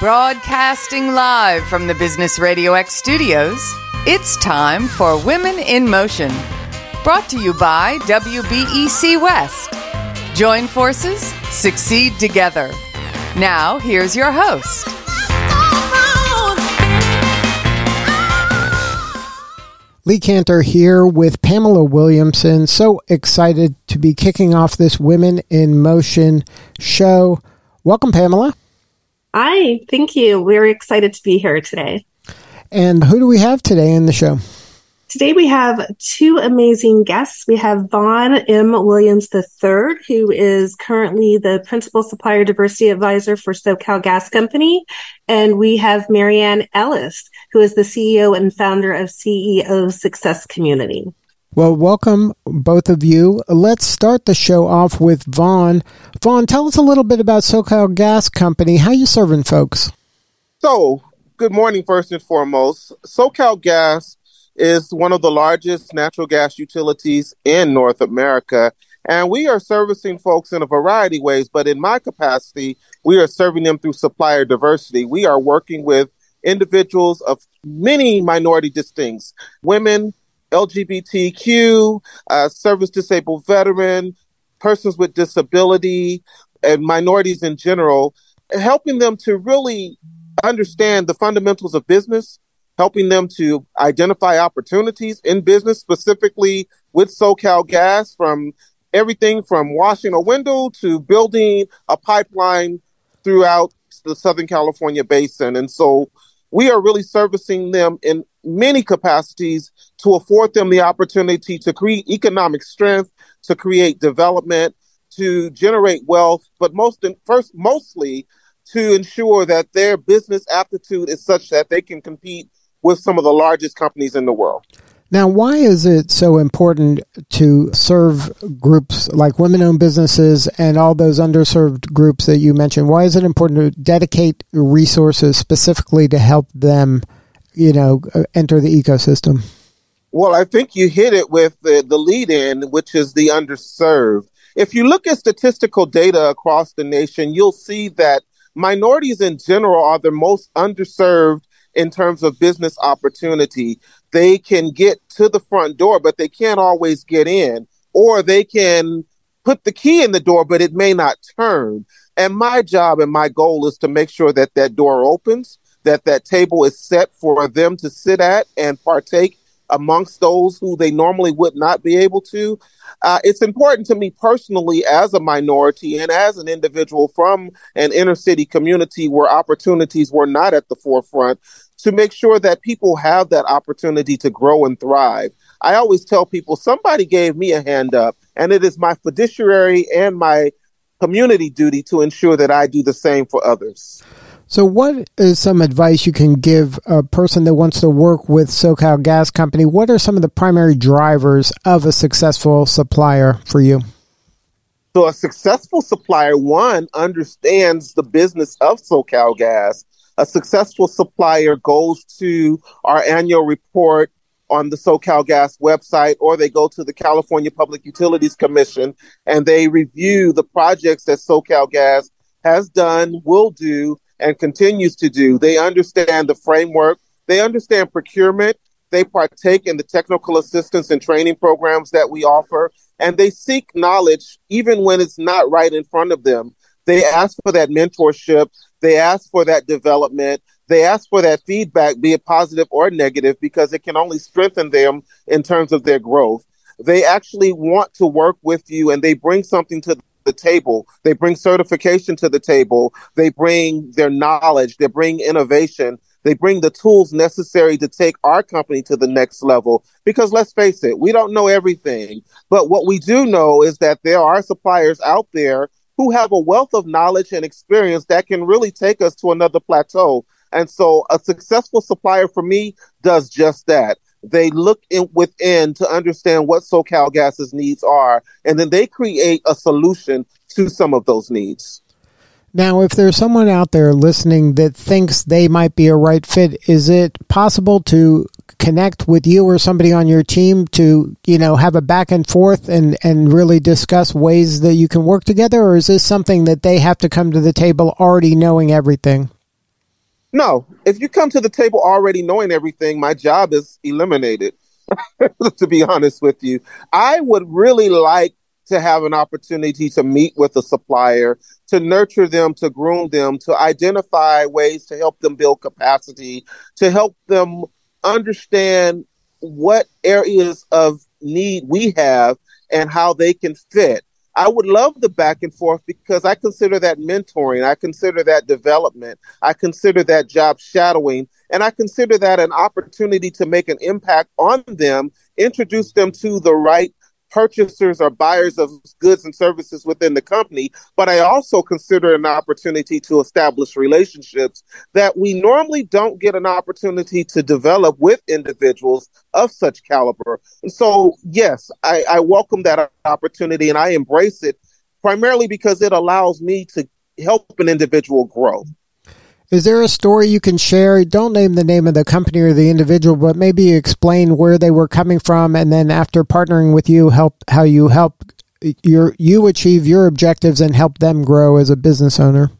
Broadcasting live from the Business Radio X studios, it's time for Women in Motion. Brought to you by WBEC West. Join forces, succeed together. Now, here's your host. Lee Kantor here with Pamela Williamson. So excited to be kicking off this Women in Motion show. Welcome, Pamela. Hi, thank you. We're excited to be here today. And who do we have today in the show? Today we have two amazing guests. We have Vaughn M. Williams III, who is currently the Principal Supplier Diversity Advisor for SoCal Gas Company. And we have Marianne Ellis, who is the CEO and founder of CEO Success Community. Well, welcome both of you. Let's start the show off with Vaughn. Vaughn, tell us a little bit about SoCal Gas Company. How you serving folks? So, good morning, first and foremost. SoCal Gas is one of the largest natural gas utilities in North America. And we are servicing folks in a variety of ways, but in my capacity, we are serving them through supplier diversity. We are working with individuals of many minority distincts, women, LGBTQ, uh, service disabled veteran, persons with disability, and minorities in general, helping them to really understand the fundamentals of business, helping them to identify opportunities in business, specifically with SoCal Gas, from everything from washing a window to building a pipeline throughout the Southern California basin. And so we are really servicing them in many capacities to afford them the opportunity to create economic strength, to create development, to generate wealth, but most first, mostly to ensure that their business aptitude is such that they can compete with some of the largest companies in the world. Now, why is it so important to serve groups like women owned businesses and all those underserved groups that you mentioned? Why is it important to dedicate resources specifically to help them, you know, enter the ecosystem? Well, I think you hit it with the, the lead in, which is the underserved. If you look at statistical data across the nation, you'll see that minorities in general are the most underserved in terms of business opportunity. They can get to the front door, but they can't always get in, or they can put the key in the door, but it may not turn. And my job and my goal is to make sure that that door opens, that that table is set for them to sit at and partake amongst those who they normally would not be able to. Uh, it's important to me personally as a minority and as an individual from an inner city community where opportunities were not at the forefront to make sure that people have that opportunity to grow and thrive. I always tell people somebody gave me a hand up, and it is my fiduciary and my community duty to ensure that I do the same for others. So, what is some advice you can give a person that wants to work with SoCal Gas Company? What are some of the primary drivers of a successful supplier for you? So, a successful supplier, one, understands the business of SoCal Gas. A successful supplier goes to our annual report on the SoCal Gas website, or they go to the California Public Utilities Commission and they review the projects that SoCal Gas has done, will do, and continues to do. They understand the framework, they understand procurement, they partake in the technical assistance and training programs that we offer, and they seek knowledge even when it's not right in front of them. They ask for that mentorship, they ask for that development, they ask for that feedback, be it positive or negative, because it can only strengthen them in terms of their growth. They actually want to work with you and they bring something to the table. They bring certification to the table. They bring their knowledge. They bring innovation. They bring the tools necessary to take our company to the next level. Because let's face it, we don't know everything. But what we do know is that there are suppliers out there who have a wealth of knowledge and experience that can really take us to another plateau. And so a successful supplier for me does just that. They look in within to understand what SoCal Gas's needs are, and then they create a solution to some of those needs. Now, if there's someone out there listening that thinks they might be a right fit, is it possible to connect with you or somebody on your team to, you know, have a back and forth and, and really discuss ways that you can work together? Or is this something that they have to come to the table already knowing everything? No, if you come to the table already knowing everything, my job is eliminated. to be honest with you, I would really like to have an opportunity to meet with a supplier, to nurture them, to groom them, to identify ways to help them build capacity, to help them understand what areas of need we have and how they can fit. I would love the back and forth because I consider that mentoring. I consider that development. I consider that job shadowing. And I consider that an opportunity to make an impact on them, introduce them to the right purchasers or buyers of goods and services within the company, but I also consider an opportunity to establish relationships that we normally don't get an opportunity to develop with individuals of such caliber. And so, yes, I, I welcome that opportunity and I embrace it primarily because it allows me to help an individual grow. Is there a story you can share? Don't name the name of the company or the individual, but maybe explain where they were coming from, and then after partnering with you, help how you help your you achieve your objectives and help them grow as a business owner.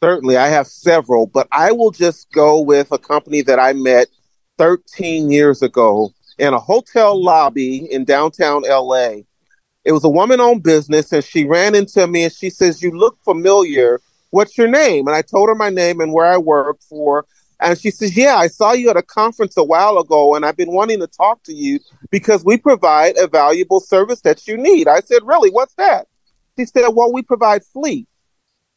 Certainly, I have several, but I will just go with a company that I met 13 years ago in a hotel lobby in downtown LA. It was a woman owned business, and she ran into me and she says, You look familiar what's your name? And I told her my name and where I work for. And she says, Yeah, I saw you at a conference a while ago, and I've been wanting to talk to you because we provide a valuable service that you need. I said, Really? What's that? She said, Well, we provide fleet.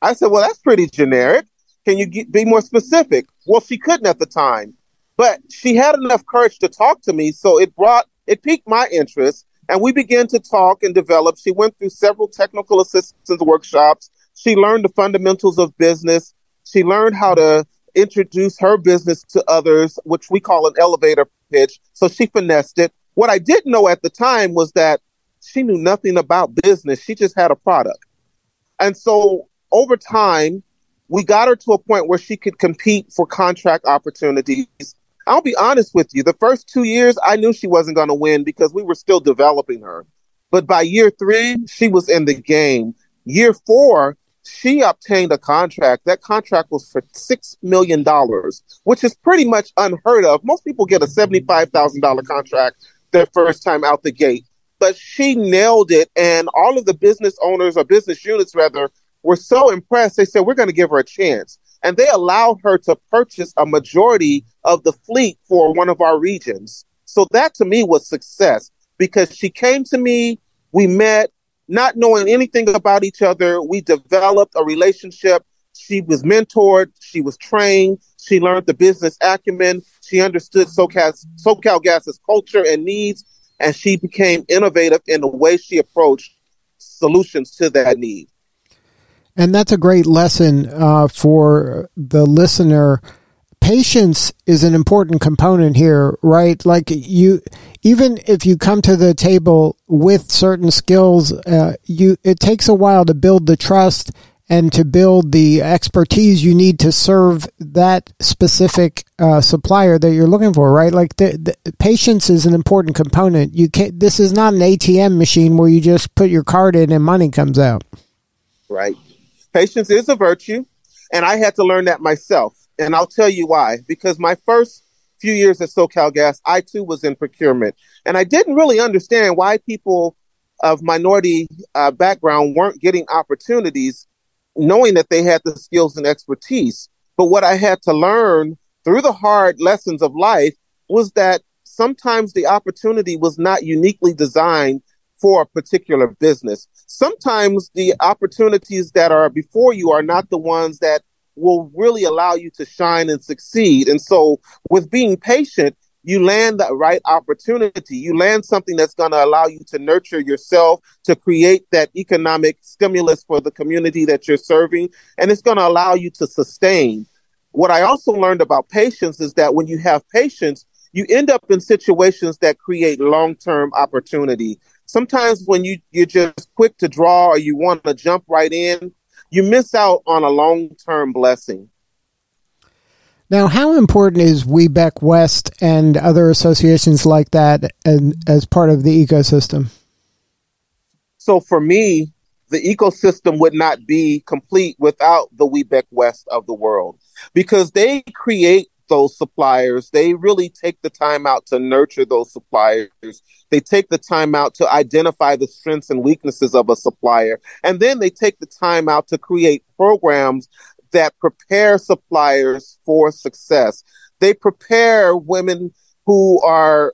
I said, Well, that's pretty generic. Can you get, be more specific? Well, she couldn't at the time, but she had enough courage to talk to me. So it brought, it piqued my interest. And we began to talk and develop. She went through several technical assistance workshops she learned the fundamentals of business. She learned how to introduce her business to others, which we call an elevator pitch. So she finessed it. What I didn't know at the time was that she knew nothing about business. She just had a product. And so over time, we got her to a point where she could compete for contract opportunities. I'll be honest with you, the first two years, I knew she wasn't going to win because we were still developing her. But by year three, she was in the game. Year four, she obtained a contract. That contract was for $6 million, which is pretty much unheard of. Most people get a $75,000 contract their first time out the gate, but she nailed it. And all of the business owners or business units, rather, were so impressed. They said, We're going to give her a chance. And they allowed her to purchase a majority of the fleet for one of our regions. So that to me was success because she came to me, we met, not knowing anything about each other, we developed a relationship. She was mentored, she was trained, she learned the business acumen, she understood SoCal, SoCal Gas's culture and needs, and she became innovative in the way she approached solutions to that need. And that's a great lesson uh, for the listener patience is an important component here, right? Like you, even if you come to the table with certain skills, uh, you it takes a while to build the trust and to build the expertise you need to serve that specific uh, supplier that you're looking for, right? Like the, the, patience is an important component. You can This is not an ATM machine where you just put your card in and money comes out. Right. Patience is a virtue, and I had to learn that myself and I'll tell you why. Because my first few years at SoCal Gas, I too was in procurement. And I didn't really understand why people of minority uh, background weren't getting opportunities, knowing that they had the skills and expertise. But what I had to learn through the hard lessons of life was that sometimes the opportunity was not uniquely designed for a particular business. Sometimes the opportunities that are before you are not the ones that will really allow you to shine and succeed. And so with being patient, you land the right opportunity. You land something that's going to allow you to nurture yourself, to create that economic stimulus for the community that you're serving, and it's going to allow you to sustain. What I also learned about patience is that when you have patience, you end up in situations that create long-term opportunity. Sometimes when you, you're just quick to draw or you want to jump right in, you miss out on a long term blessing. Now, how important is WBEC West and other associations like that and, as part of the ecosystem? So, for me, the ecosystem would not be complete without the WBEC West of the world. because they create those suppliers. They really take the time out to nurture those suppliers. They take the time out to identify the strengths and weaknesses of a supplier. And then they take the time out to create programs that prepare suppliers for success. They prepare women who are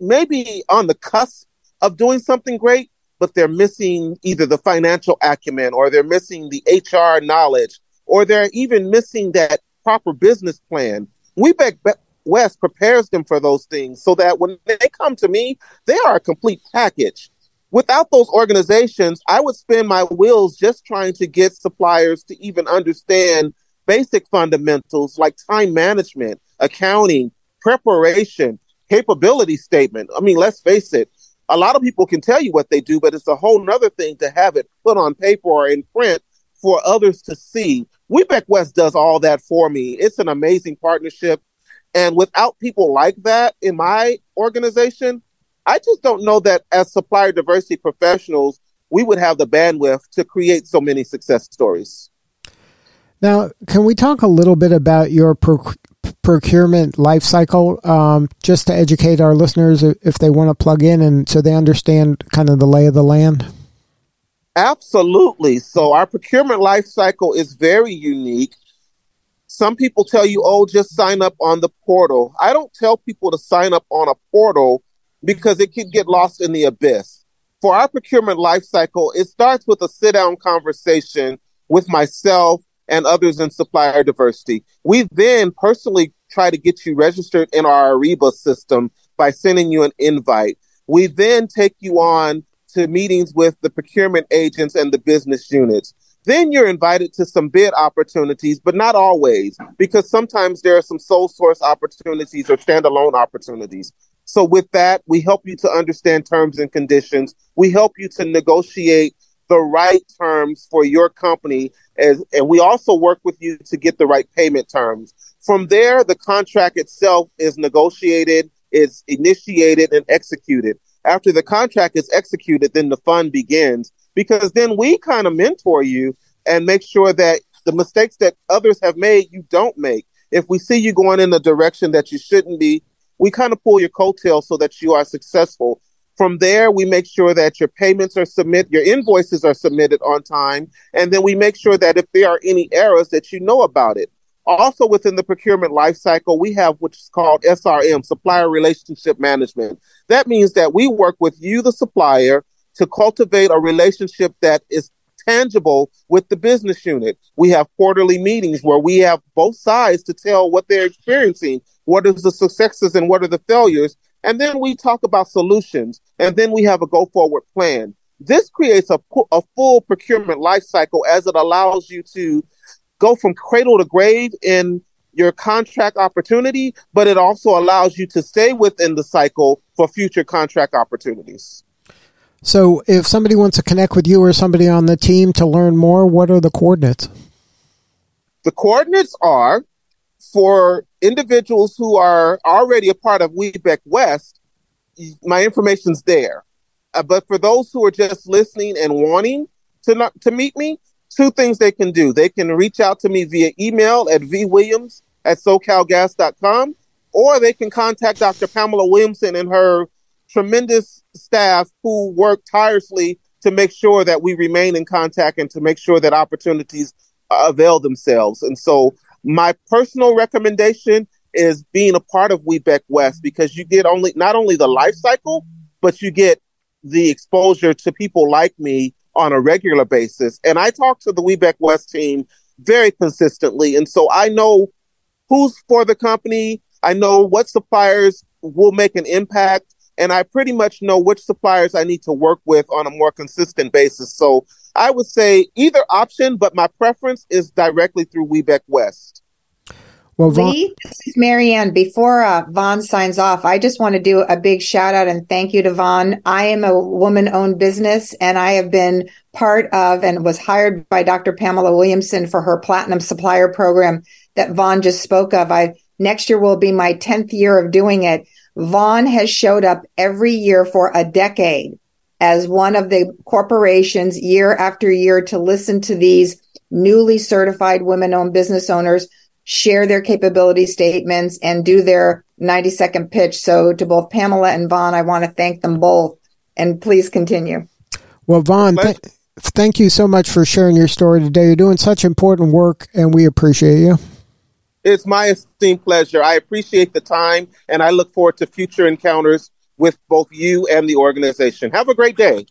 maybe on the cusp of doing something great, but they're missing either the financial acumen or they're missing the HR knowledge or they're even missing that proper business plan. WBEC West prepares them for those things so that when they come to me, they are a complete package. Without those organizations, I would spin my wheels just trying to get suppliers to even understand basic fundamentals like time management, accounting, preparation, capability statement. I mean, let's face it, a lot of people can tell you what they do, but it's a whole nother thing to have it put on paper or in print for others to see. WBEC West does all that for me. It's an amazing partnership. And without people like that in my organization, I just don't know that as supplier diversity professionals, we would have the bandwidth to create so many success stories. Now, can we talk a little bit about your proc- procurement lifecycle um, just to educate our listeners if they want to plug in and so they understand kind of the lay of the land? Absolutely. So our procurement life cycle is very unique. Some people tell you, oh, just sign up on the portal. I don't tell people to sign up on a portal because it could get lost in the abyss. For our procurement life cycle, it starts with a sit down conversation with myself and others in supplier diversity. We then personally try to get you registered in our Ariba system by sending you an invite. We then take you on to meetings with the procurement agents and the business units. Then you're invited to some bid opportunities, but not always, because sometimes there are some sole source opportunities or standalone opportunities. So with that, we help you to understand terms and conditions. We help you to negotiate the right terms for your company. As, and we also work with you to get the right payment terms. From there, the contract itself is negotiated, is initiated and executed. After the contract is executed, then the fund begins because then we kind of mentor you and make sure that the mistakes that others have made, you don't make. If we see you going in a direction that you shouldn't be, we kind of pull your coattails so that you are successful. From there, we make sure that your payments are submitted, your invoices are submitted on time, and then we make sure that if there are any errors that you know about it. Also, within the procurement lifecycle, we have what's called SRM, Supplier Relationship Management. That means that we work with you, the supplier, to cultivate a relationship that is tangible with the business unit. We have quarterly meetings where we have both sides to tell what they're experiencing, what is the successes and what are the failures. And then we talk about solutions and then we have a go forward plan. This creates a, a full procurement lifecycle as it allows you to go from cradle to grave in your contract opportunity, but it also allows you to stay within the cycle for future contract opportunities. So, if somebody wants to connect with you or somebody on the team to learn more, what are the coordinates? The coordinates are for individuals who are already a part of WBEC West, my information's there. Uh, but for those who are just listening and wanting to not, to meet me, two things they can do. They can reach out to me via email at vwilliams at socalgas.com, or they can contact Dr. Pamela Williamson and her tremendous staff who work tirelessly to make sure that we remain in contact and to make sure that opportunities avail themselves. And so my personal recommendation is being a part of WBEC West because you get only not only the life cycle, but you get the exposure to people like me on a regular basis. And I talk to the WBEC West team very consistently. And so I know who's for the company. I know what suppliers will make an impact. And I pretty much know which suppliers I need to work with on a more consistent basis. So I would say either option, but my preference is directly through WBEC West. Well, Lee, this is Marianne. Before uh, Vaughn signs off, I just want to do a big shout out and thank you to Vaughn. I am a woman owned business and I have been part of and was hired by Dr. Pamela Williamson for her platinum supplier program that Vaughn just spoke of. I next year will be my 10th year of doing it. Vaughn has showed up every year for a decade as one of the corporations year after year to listen to these newly certified women owned business owners share their capability statements, and do their 90 second pitch. So, to both Pamela and Vaughn, I want to thank them both. And please continue. Well, Vaughn, th- thank you so much for sharing your story today. You're doing such important work, and we appreciate you. It's my esteemed pleasure. I appreciate the time, and I look forward to future encounters with both you and the organization. Have a great day.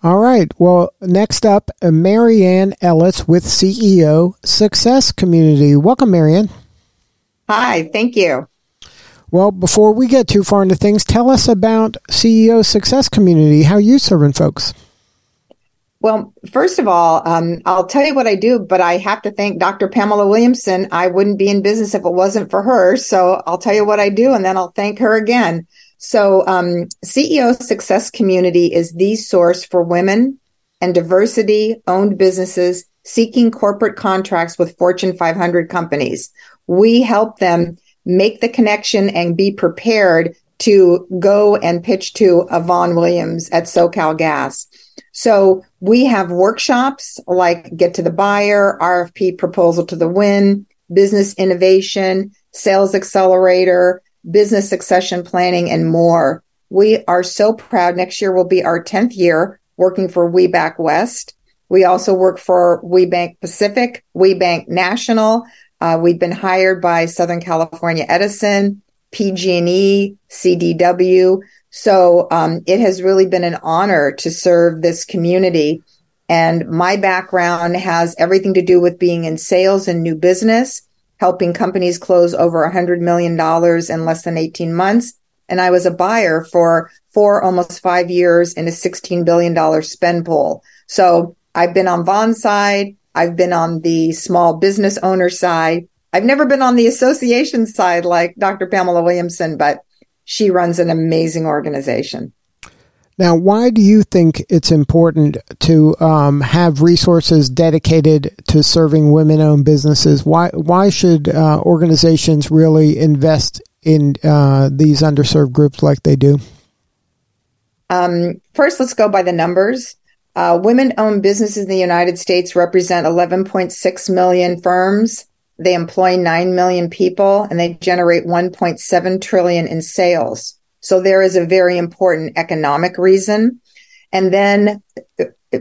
All right. Well, next up, Marianne Ellis with CEO Success Community. Welcome, Marianne. Hi, thank you. Well, before we get too far into things, tell us about CEO Success Community. How are you serving folks? Well, first of all, um, I'll tell you what I do, but I have to thank Dr. Pamela Williamson. I wouldn't be in business if it wasn't for her. So I'll tell you what I do, and then I'll thank her again. So, um, CEO Success Community is the source for women and diversity owned businesses seeking corporate contracts with Fortune 500 companies. We help them make the connection and be prepared to go and pitch to Vaughn Williams at SoCal Gas. So we have workshops like get to the buyer, RFP proposal to the win, business innovation, sales accelerator, business succession planning, and more. We are so proud. Next year will be our 10th year working for WBEC West. We also work for WBEC Pacific, WeBank National. Uh, we've been hired by Southern California Edison, PG&E, CDW. So um, it has really been an honor to serve this community. And my background has everything to do with being in sales and new business helping companies close over $100 million in less than 18 months. And I was a buyer for four, almost five years in a $16 billion spend pool. So I've been on Vaughn's side. I've been on the small business owner side. I've never been on the association side like Dr. Pamela Williamson, but she runs an amazing organization. Now, why do you think it's important to um, have resources dedicated to serving women-owned businesses? Why why should uh, organizations really invest in uh, these underserved groups like they do? Um, first, let's go by the numbers. Uh, women-owned businesses in the United States represent 11.6 million firms. They employ 9 million people, and they generate 1.7 trillion in sales. So there is a very important economic reason. And then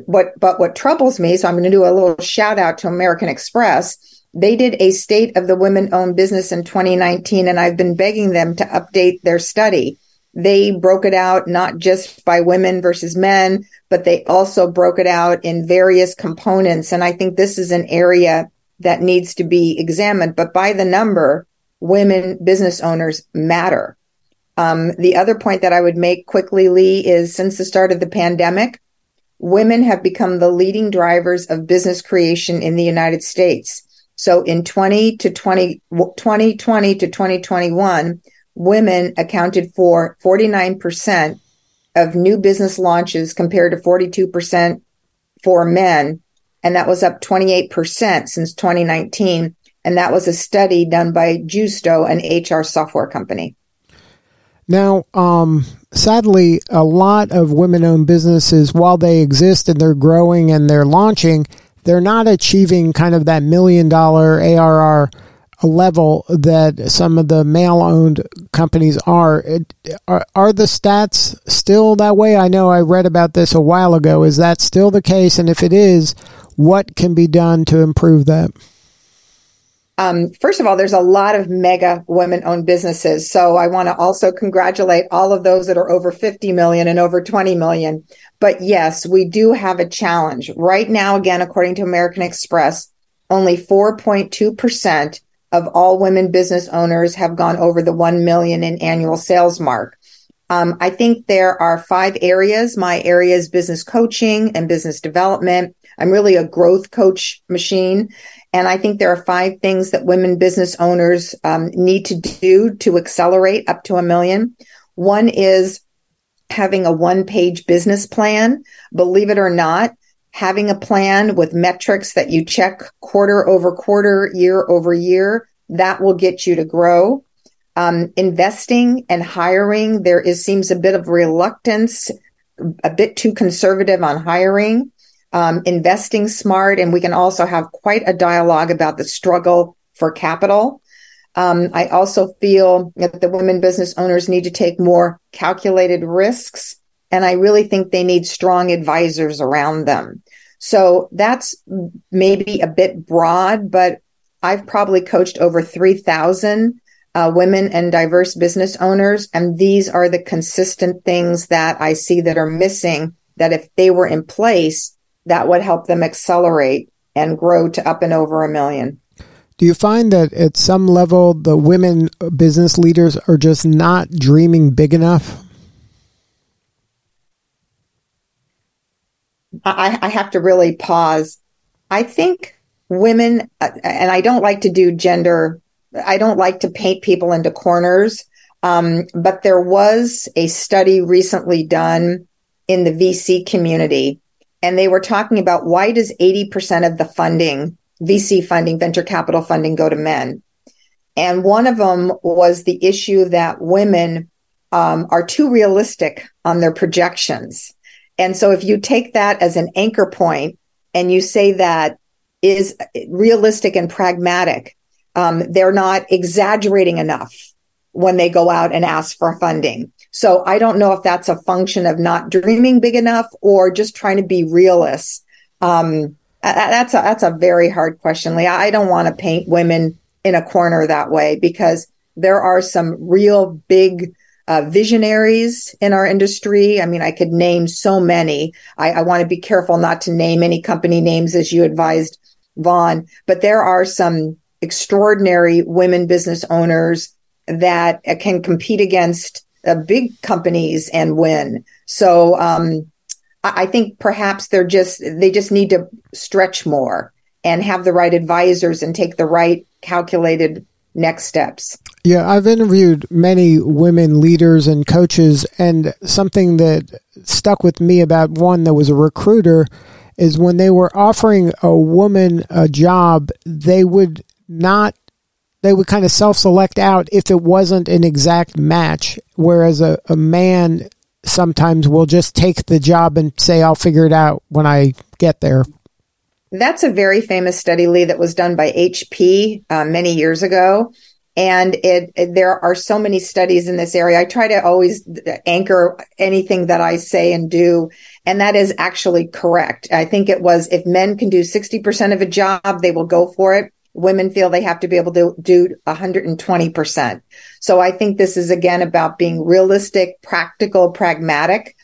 what, but what troubles me, so I'm going to do a little shout out to American Express. They did a state of the women owned business in 2019, and I've been begging them to update their study. They broke it out not just by women versus men, but they also broke it out in various components. And I think this is an area that needs to be examined. But by the number, women business owners matter. Um, the other point that I would make quickly, Lee, is since the start of the pandemic, women have become the leading drivers of business creation in the United States. So in 20 to 20, 2020 to 2021, women accounted for 49% of new business launches compared to 42% for men. And that was up 28% since 2019. And that was a study done by Gusto, an HR software company. Now, um, sadly, a lot of women owned businesses, while they exist and they're growing and they're launching, they're not achieving kind of that million dollar ARR level that some of the male owned companies are. are. Are the stats still that way? I know I read about this a while ago. Is that still the case? And if it is, what can be done to improve that? Um, first of all, there's a lot of mega women owned businesses. So I want to also congratulate all of those that are over 50 million and over 20 million. But yes, we do have a challenge. Right now, again, according to American Express, only 4.2% of all women business owners have gone over the 1 million in annual sales mark. Um, I think there are five areas. My area is business coaching and business development. I'm really a growth coach machine. And I think there are five things that women business owners um, need to do to accelerate up to a million. One is having a one page business plan. Believe it or not, having a plan with metrics that you check quarter over quarter, year over year, that will get you to grow. Um, investing and hiring, there is seems a bit of reluctance, a bit too conservative on hiring um, investing smart. And we can also have quite a dialogue about the struggle for capital. Um, I also feel that the women business owners need to take more calculated risks. And I really think they need strong advisors around them. So that's maybe a bit broad, but I've probably coached over 3,000 uh, women and diverse business owners. And these are the consistent things that I see that are missing that if they were in place, that would help them accelerate and grow to up and over a million. Do you find that at some level the women business leaders are just not dreaming big enough? I, I have to really pause. I think women, uh, and I don't like to do gender, I don't like to paint people into corners. Um, but there was a study recently done in the VC community, and they were talking about why does 80% of the funding, VC funding, venture capital funding go to men? And one of them was the issue that women um, are too realistic on their projections. And so if you take that as an anchor point and you say that is realistic and pragmatic, um, they're not exaggerating enough when they go out and ask for funding. So I don't know if that's a function of not dreaming big enough or just trying to be realists. Um, that's a, that's a very hard question, Lee. I don't want to paint women in a corner that way because there are some real big uh, visionaries in our industry. I mean, I could name so many. I, I want to be careful not to name any company names as you advised, Vaughn, but there are some extraordinary women business owners that can compete against uh, big companies and win. So, um, I think perhaps they're just, they just need to stretch more and have the right advisors and take the right calculated next steps. Yeah, I've interviewed many women leaders and coaches, and something that stuck with me about one that was a recruiter is when they were offering a woman a job, they would not they would kind of self-select out if it wasn't an exact match whereas a, a man sometimes will just take the job and say i'll figure it out when i get there that's a very famous study, Lee, that was done by HP uh, many years ago. And it, it, there are so many studies in this area. I try to always anchor anything that I say and do. And that is actually correct. I think it was if men can do 60% of a job, they will go for it. Women feel they have to be able to do 120%. So I think this is again about being realistic, practical, pragmatic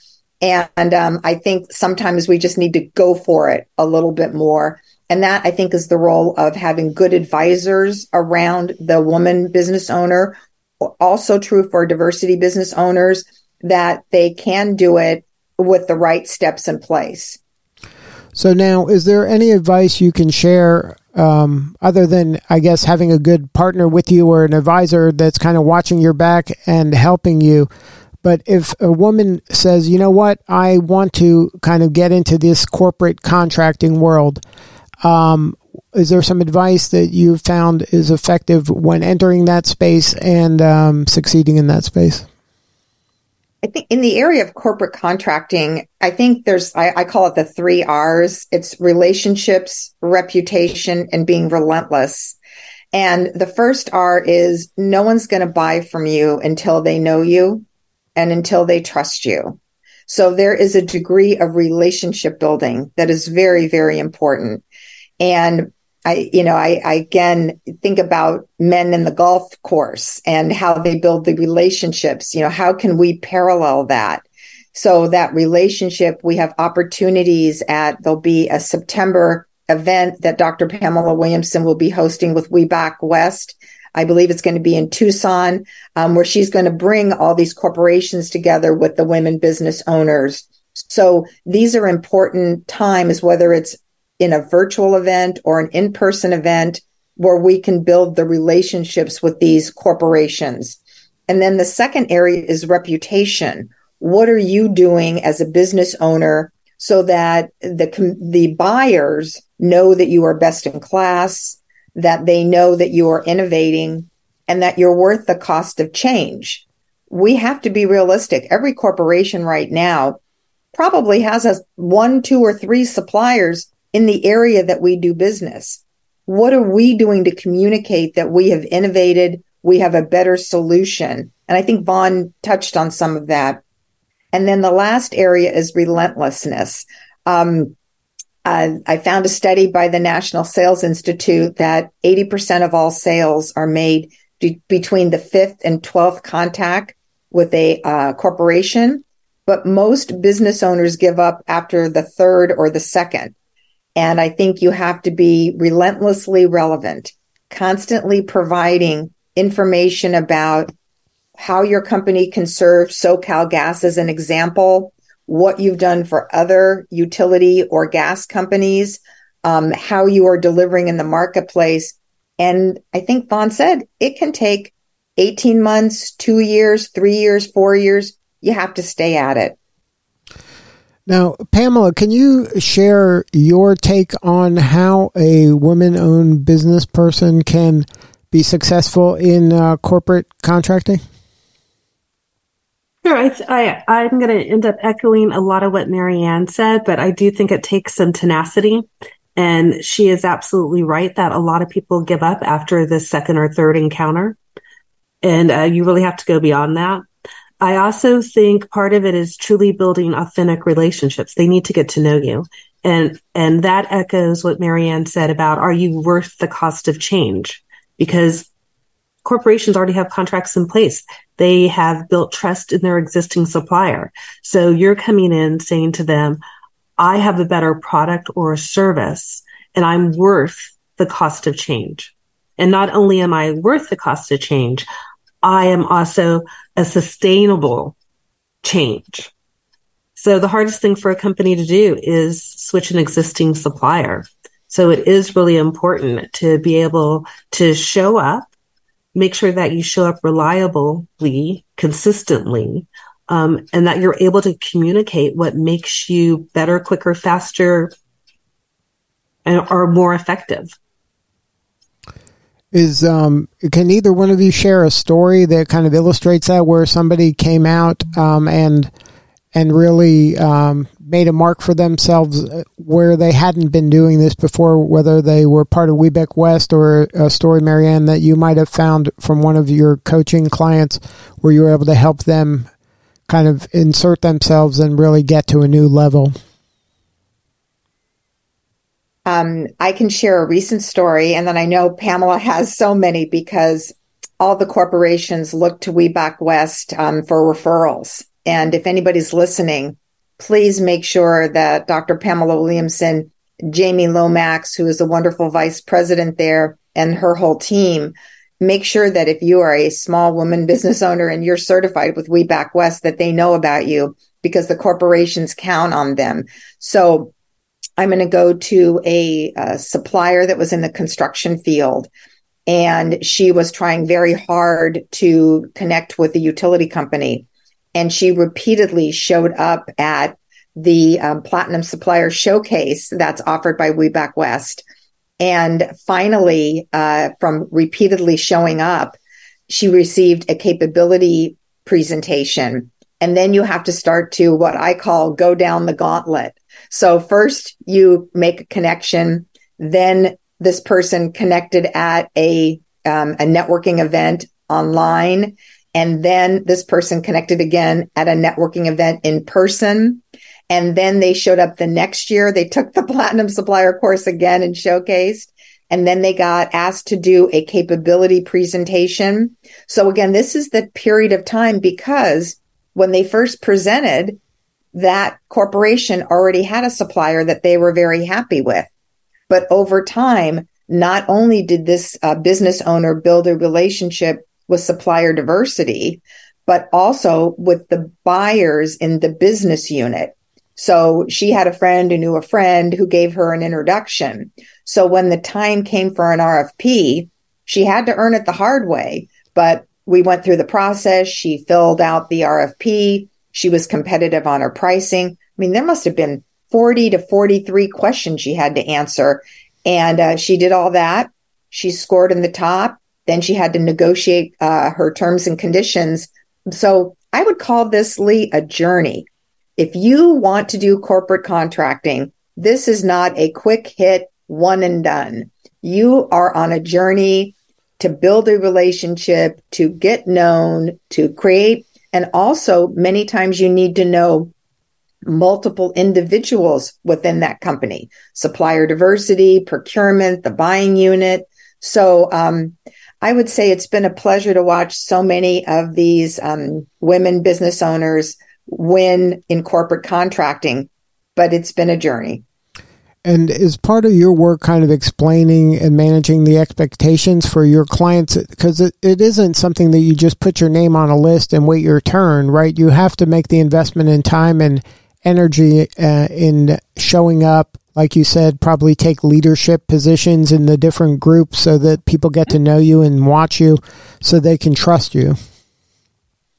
and um, I think sometimes we just need to go for it a little bit more. And that I think is the role of having good advisors around the woman business owner. Also true for diversity business owners that they can do it with the right steps in place. So now, is there any advice you can share um, other than, I guess, having a good partner with you or an advisor that's kind of watching your back and helping you? But if a woman says, you know what, I want to kind of get into this corporate contracting world, um, is there some advice that you've found is effective when entering that space and um, succeeding in that space? I think in the area of corporate contracting, I think there's, I, I, call it the three R's. It's relationships, reputation, and being relentless. And the first R is no one's going to buy from you until they know you and until they trust you. So there is a degree of relationship building that is very, very important. And I, you know, I, I, again think about men in the golf course and how they build the relationships. You know, how can we parallel that? So that relationship, we have opportunities at, there'll be a September event that Dr. Pamela Williamson will be hosting with WBEC West I believe it's going to be in Tucson, um, where she's going to bring all these corporations together with the women business owners. So these are important times, whether it's in a virtual event or an in-person event where we can build the relationships with these corporations. And then the second area is reputation. What are you doing as a business owner so that the, the buyers know that you are best in class, that they know that you are innovating and that you're worth the cost of change. We have to be realistic. Every corporation right now probably has a one, two, or three suppliers in the area that we do business. what are we doing to communicate that we have innovated, we have a better solution? And I think Vaughn touched on some of that. And then the last area is relentlessness. Um, uh, I found a study by the National Sales Institute that 80% of all sales are made d- between the fifth and 12th contact with a uh, corporation, but most business owners give up after the third or the second. And I think you have to be relentlessly relevant, constantly providing information about how your company can serve SoCal Gas as an example, what you've done for other utility or gas companies, um, how you are delivering in the marketplace. And I think Vaughn said it can take 18 months, two years, three years, four years. You have to stay at it. Now, Pamela, can you share your take on how a woman owned business person can be successful in uh, corporate contracting? Sure, I, I I'm going to end up echoing a lot of what Marianne said, but I do think it takes some tenacity, and she is absolutely right that a lot of people give up after the second or third encounter, and uh, you really have to go beyond that. I also think part of it is truly building authentic relationships. They need to get to know you, and and that echoes what Marianne said about are you worth the cost of change? Because corporations already have contracts in place. They have built trust in their existing supplier. So you're coming in saying to them, I have a better product or a service and I'm worth the cost of change. And not only am I worth the cost of change, I am also a sustainable change. So the hardest thing for a company to do is switch an existing supplier. So it is really important to be able to show up make sure that you show up reliably, consistently, um, and that you're able to communicate what makes you better, quicker, faster, and are more effective. Is um, can either one of you share a story that kind of illustrates that, where somebody came out um, and and really um, made a mark for themselves uh, where they hadn't been doing this before, whether they were part of WBEC West or a story, Marianne, that you might have found from one of your coaching clients where you were able to help them kind of insert themselves and really get to a new level? Um, I can share a recent story, and then I know Pamela has so many because all the corporations look to WBEC West um, for referrals. And if anybody's listening, please make sure that Dr. Pamela Williamson, Jamie Lomax, who is a wonderful vice president there, and her whole team, make sure that if you are a small woman business owner and you're certified with WBEC West, that they know about you because the corporations count on them. So I'm going to go to a, a supplier that was in the construction field and she was trying very hard to connect with the utility company and she repeatedly showed up at the um, platinum supplier showcase that's offered by WBEC West. And finally, uh, from repeatedly showing up, she received a capability presentation. And then you have to start to what I call go down the gauntlet. So first you make a connection, then this person connected at a um, a networking event online and then this person connected again at a networking event in person. And then they showed up the next year. They took the platinum supplier course again and showcased. And then they got asked to do a capability presentation. So again, this is the period of time because when they first presented, that corporation already had a supplier that they were very happy with. But over time, not only did this uh, business owner build a relationship with supplier diversity, but also with the buyers in the business unit. So she had a friend who knew a friend who gave her an introduction. So when the time came for an RFP, she had to earn it the hard way, but we went through the process. She filled out the RFP. She was competitive on her pricing. I mean, there must have been 40 to 43 questions she had to answer. And uh, she did all that. She scored in the top. Then she had to negotiate uh, her terms and conditions. So I would call this, Lee, a journey. If you want to do corporate contracting, this is not a quick hit, one and done. You are on a journey to build a relationship, to get known, to create. And also, many times you need to know multiple individuals within that company, supplier diversity, procurement, the buying unit. So, um, I would say it's been a pleasure to watch so many of these um, women business owners win in corporate contracting, but it's been a journey. And is part of your work kind of explaining and managing the expectations for your clients? Because it, it isn't something that you just put your name on a list and wait your turn, right? You have to make the investment in time and energy uh, in showing up. Like you said, probably take leadership positions in the different groups so that people get to know you and watch you so they can trust you.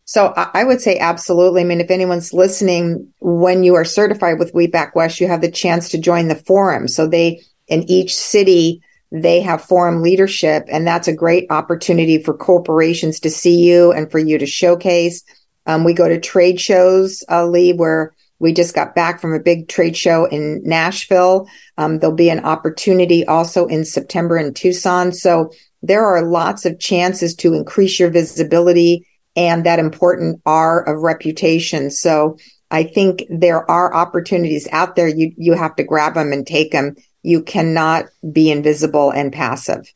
So I would say absolutely. I mean, if anyone's listening, when you are certified with WBEC West, you have the chance to join the forum. So they, in each city, they have forum leadership, and that's a great opportunity for corporations to see you and for you to showcase. Um, we go to trade shows, uh, Lee, where we just got back from a big trade show in Nashville. Um, there'll be an opportunity also in September in Tucson. So there are lots of chances to increase your visibility and that important R of reputation. So I think there are opportunities out there. You, you have to grab them and take them. You cannot be invisible and passive.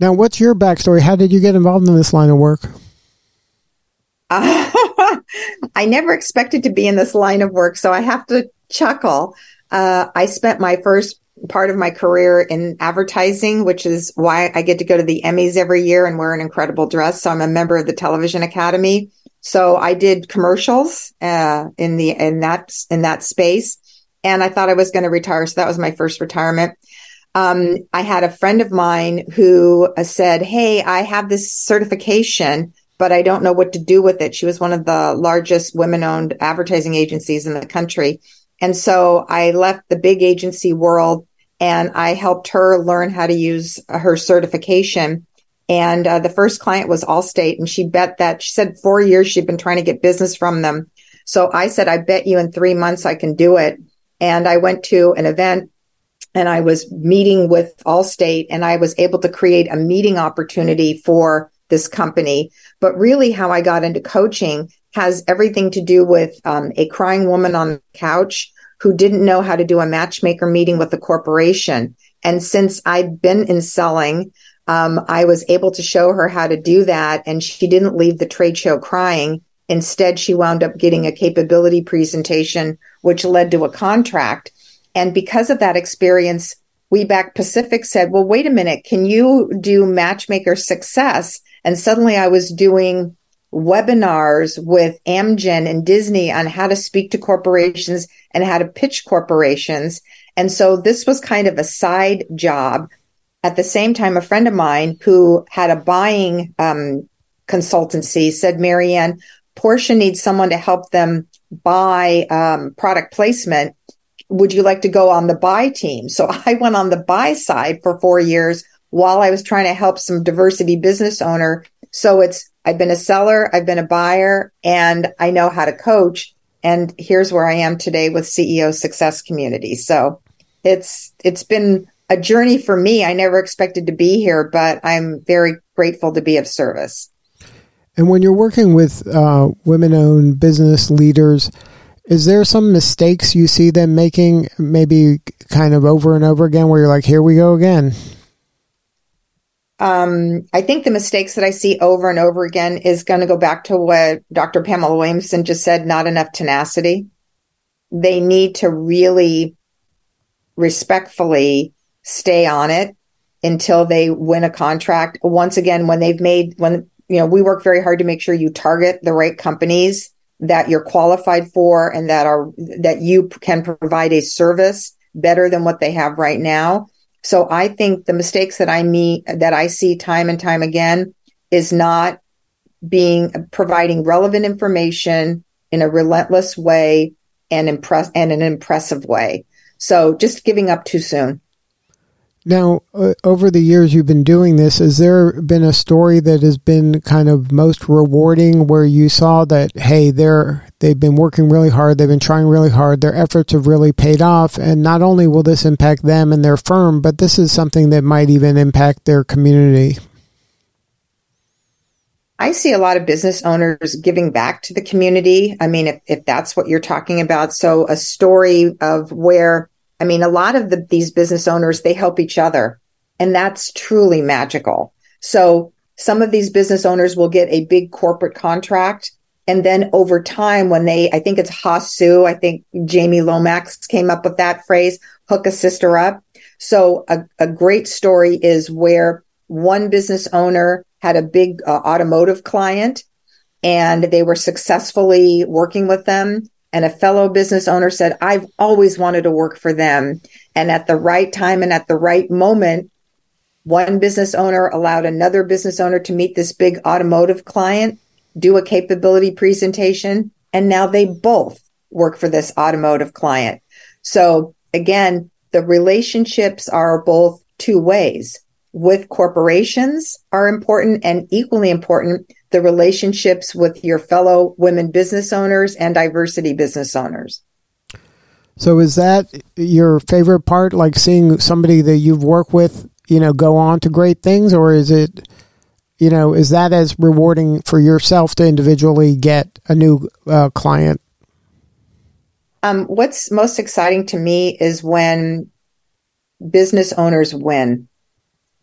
Now, what's your backstory? How did you get involved in this line of work? Uh, I never expected to be in this line of work, so I have to chuckle. Uh, I spent my first part of my career in advertising, which is why I get to go to the Emmys every year and wear an incredible dress. So I'm a member of the Television Academy. So I did commercials uh, in the in that in that space, and I thought I was going to retire. So that was my first retirement. Um, I had a friend of mine who uh, said, "Hey, I have this certification." But I don't know what to do with it. She was one of the largest women owned advertising agencies in the country. And so I left the big agency world and I helped her learn how to use her certification. And uh, the first client was Allstate, and she bet that she said four years she'd been trying to get business from them. So I said, I bet you in three months I can do it. And I went to an event and I was meeting with Allstate, and I was able to create a meeting opportunity for this company. But really, how I got into coaching has everything to do with um, a crying woman on the couch who didn't know how to do a matchmaker meeting with a corporation. And since I'd been in selling, um, I was able to show her how to do that. And she didn't leave the trade show crying. Instead, she wound up getting a capability presentation, which led to a contract. And because of that experience, WBEC Pacific said, well, wait a minute, can you do matchmaker success? And suddenly I was doing webinars with Amgen and Disney on how to speak to corporations and how to pitch corporations. And so this was kind of a side job. At the same time, a friend of mine who had a buying um, consultancy said, Marianne, Porsche needs someone to help them buy um, product placement. Would you like to go on the buy team? So I went on the buy side for four years while I was trying to help some diversity business owner. So it's I've been a seller, I've been a buyer, and I know how to coach. And here's where I am today with CEO Success Community. So it's it's been a journey for me. I never expected to be here, but I'm very grateful to be of service. And when you're working with uh, women-owned business leaders, is there some mistakes you see them making, maybe kind of over and over again, where you're like, "Here we go again"? Um, I think the mistakes that I see over and over again is going to go back to what Dr. Pamela Williamson just said not enough tenacity. They need to really respectfully stay on it until they win a contract. Once again, when they've made, when, you know, we work very hard to make sure you target the right companies that you're qualified for and that are, that you can provide a service better than what they have right now. So I think the mistakes that I meet that I see time and time again is not being providing relevant information in a relentless way and impress and an impressive way. So just giving up too soon. Now, uh, over the years you've been doing this, has there been a story that has been kind of most rewarding where you saw that, hey, they're, they've been working really hard, they've been trying really hard, their efforts have really paid off, and not only will this impact them and their firm, but this is something that might even impact their community? I see a lot of business owners giving back to the community. I mean, if, if that's what you're talking about. So a story of where I mean, a lot of the, these business owners, they help each other and that's truly magical. So some of these business owners will get a big corporate contract. And then over time, when they, I think it's Hasu, I think Jamie Lomax came up with that phrase, hook a sister up. So a, a great story is where one business owner had a big uh, automotive client and they were successfully working with them and a fellow business owner said, I've always wanted to work for them. And at the right time and at the right moment, one business owner allowed another business owner to meet this big automotive client, do a capability presentation, and now they both work for this automotive client. So again, the relationships are both two ways. With corporations are important and equally important the relationships with your fellow women business owners and diversity business owners. So is that your favorite part like seeing somebody that you've worked with, you know, go on to great things or is it you know, is that as rewarding for yourself to individually get a new uh, client? Um, what's most exciting to me is when business owners win.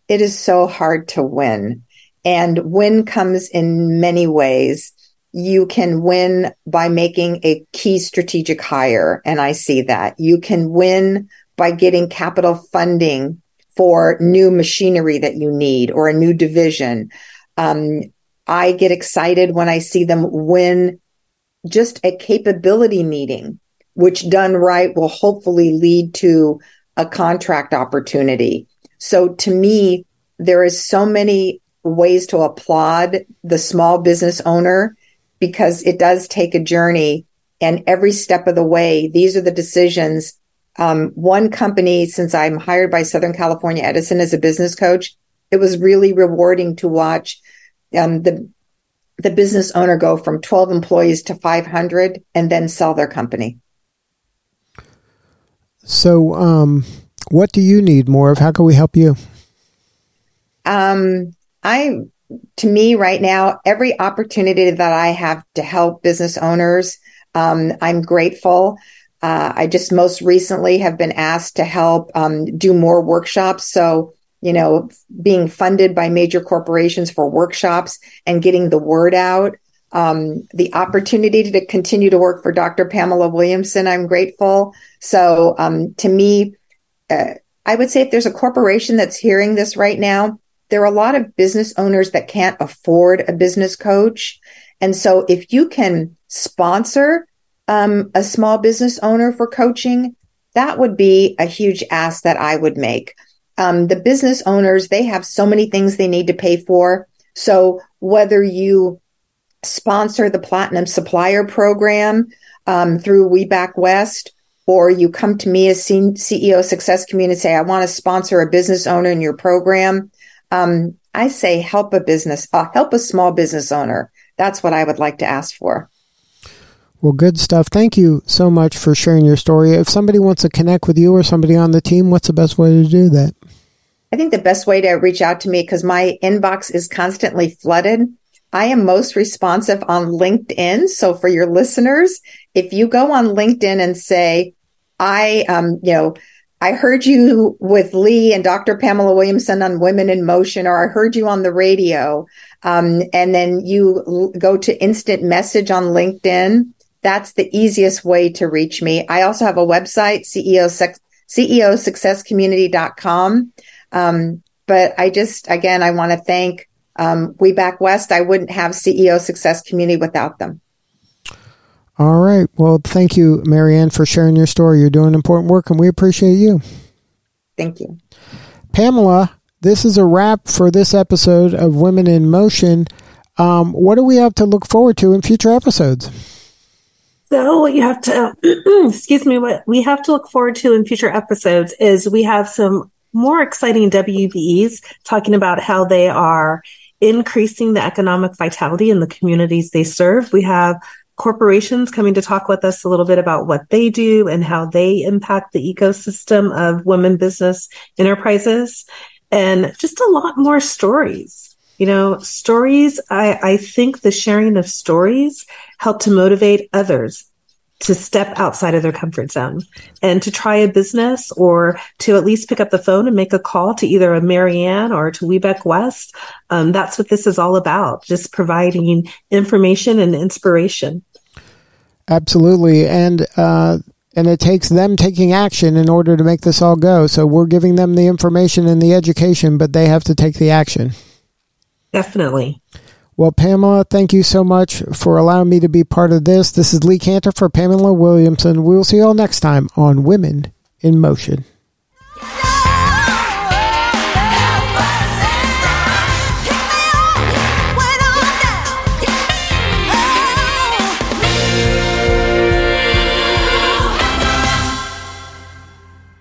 It is so hard to win. And win comes in many ways. You can win by making a key strategic hire. And I see that. You can win by getting capital funding for new machinery that you need or a new division. Um, I get excited when I see them win just a capability meeting, which done right will hopefully lead to a contract opportunity. So to me, there is so many ways to applaud the small business owner because it does take a journey and every step of the way, these are the decisions. Um, one company, since I'm hired by Southern California Edison as a business coach, it was really rewarding to watch um, the the business owner go from 12 employees to 500 and then sell their company. So, um, what do you need more of? How can we help you? Um, I, to me right now, every opportunity that I have to help business owners, um, I'm grateful. Uh, I just most recently have been asked to help um, do more workshops. So, you know, being funded by major corporations for workshops and getting the word out. Um, the opportunity to continue to work for Dr. Pamela Williamson, I'm grateful. So, um, to me, uh, I would say if there's a corporation that's hearing this right now, there are a lot of business owners that can't afford a business coach. And so if you can sponsor um, a small business owner for coaching, that would be a huge ask that I would make. Um, the business owners, they have so many things they need to pay for. So whether you sponsor the Platinum Supplier Program um, through WBEC West, or you come to me as CEO Success Community and say, I want to sponsor a business owner in your program, um, I say help a business, uh, help a small business owner. That's what I would like to ask for. Well, good stuff. Thank you so much for sharing your story. If somebody wants to connect with you or somebody on the team, what's the best way to do that? I think the best way to reach out to me because my inbox is constantly flooded. I am most responsive on LinkedIn. So for your listeners, if you go on LinkedIn and say, I, um, you know, I heard you with Lee and Dr. Pamela Williamson on Women in Motion, or I heard you on the radio. Um, and then you l- go to instant message on LinkedIn. That's the easiest way to reach me. I also have a website, CEO, Sex- CEOsuccesscommunity.com. Um, but I just, again, I want to thank um, WBEC West. I wouldn't have CEO Success Community without them. All right. Well, thank you, Marianne, for sharing your story. You're doing important work, and we appreciate you. Thank you. Pamela, this is a wrap for this episode of Women in Motion. Um, what do we have to look forward to in future episodes? So what you have to, excuse me, what we have to look forward to in future episodes is we have some more exciting WBEs talking about how they are increasing the economic vitality in the communities they serve. We have corporations coming to talk with us a little bit about what they do and how they impact the ecosystem of women business enterprises and just a lot more stories. You know, stories, I, I think the sharing of stories help to motivate others to step outside of their comfort zone and to try a business or to at least pick up the phone and make a call to either a Marianne or to WBEC West. Um, that's what this is all about, just providing information and inspiration. Absolutely. And, uh, and it takes them taking action in order to make this all go. So we're giving them the information and the education, but they have to take the action. Definitely. Well, Pamela, thank you so much for allowing me to be part of this. This is Lee Kantor for Pamela Williamson. We'll see you all next time on Women in Motion.